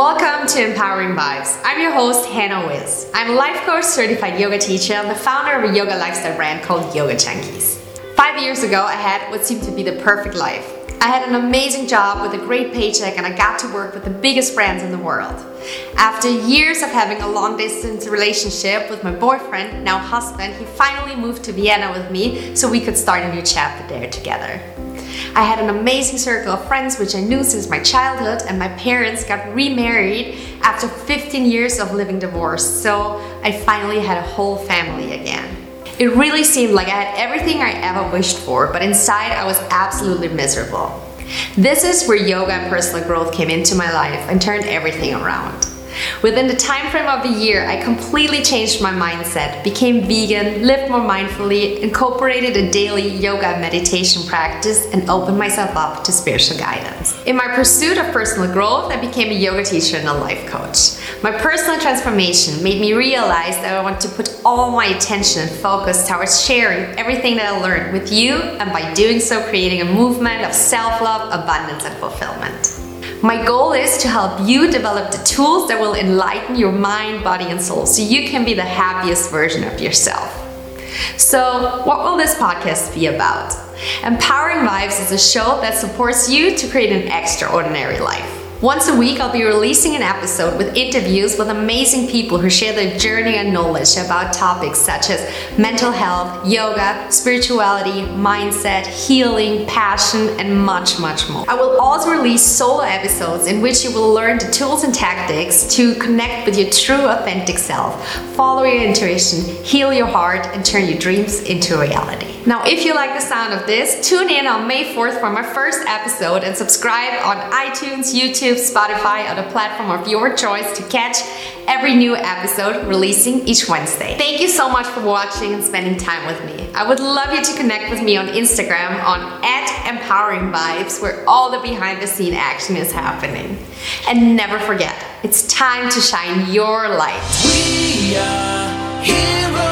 Welcome to Empowering Vibez. I'm your host, Hannah Wiz. I'm a life coach, certified yoga teacher, and the founder of a yoga lifestyle brand called Yoga Junkies. Five years ago, I had what seemed to be the perfect life. I had an amazing job with a great paycheck, and I got to work with the biggest brands in the world. After years of having a long distance relationship with my boyfriend, now husband, he finally moved to Vienna with me so we could start a new chapter there together. I had an amazing circle of friends which I knew since my childhood, and my parents got remarried after 15 years of living divorced, so I finally had a whole family again. It really seemed like I had everything I ever wished for, but inside I was absolutely miserable. This is where yoga and personal growth came into my life and turned everything around. Within the time frame of a year, I completely changed my mindset, became vegan, lived more mindfully, incorporated a daily yoga meditation practice, and opened myself up to spiritual guidance. In my pursuit of personal growth, I became a yoga teacher and a life coach. My personal transformation made me realize that I want to put all my attention and focus towards sharing everything that I learned with you, and by doing so, creating a movement of self love, abundance, and fulfillment. My goal is to help you develop the tools that will enlighten your mind, body, and soul so you can be the happiest version of yourself. So, what will this podcast be about? Empowering Vibez is a show that supports you to create an extraordinary life. Once a week, I'll be releasing an episode with interviews with amazing people who share their journey and knowledge about topics such as mental health, yoga, spirituality, mindset, healing, passion, and much, much more. I will also release solo episodes in which you will learn the tools and tactics to connect with your true, authentic self, follow your intuition, heal your heart, and turn your dreams into reality. Now, if you like the sound of this, tune in on May 4th for my first episode and subscribe on iTunes, YouTube, Spotify, or the platform of your choice to catch every new episode releasing each Wednesday. Thank you so much for watching and spending time with me. I would love you to connect with me on Instagram on at empowering vibes where all the behind the scene action is happening. And never forget, it's time to shine your light. We are heroes.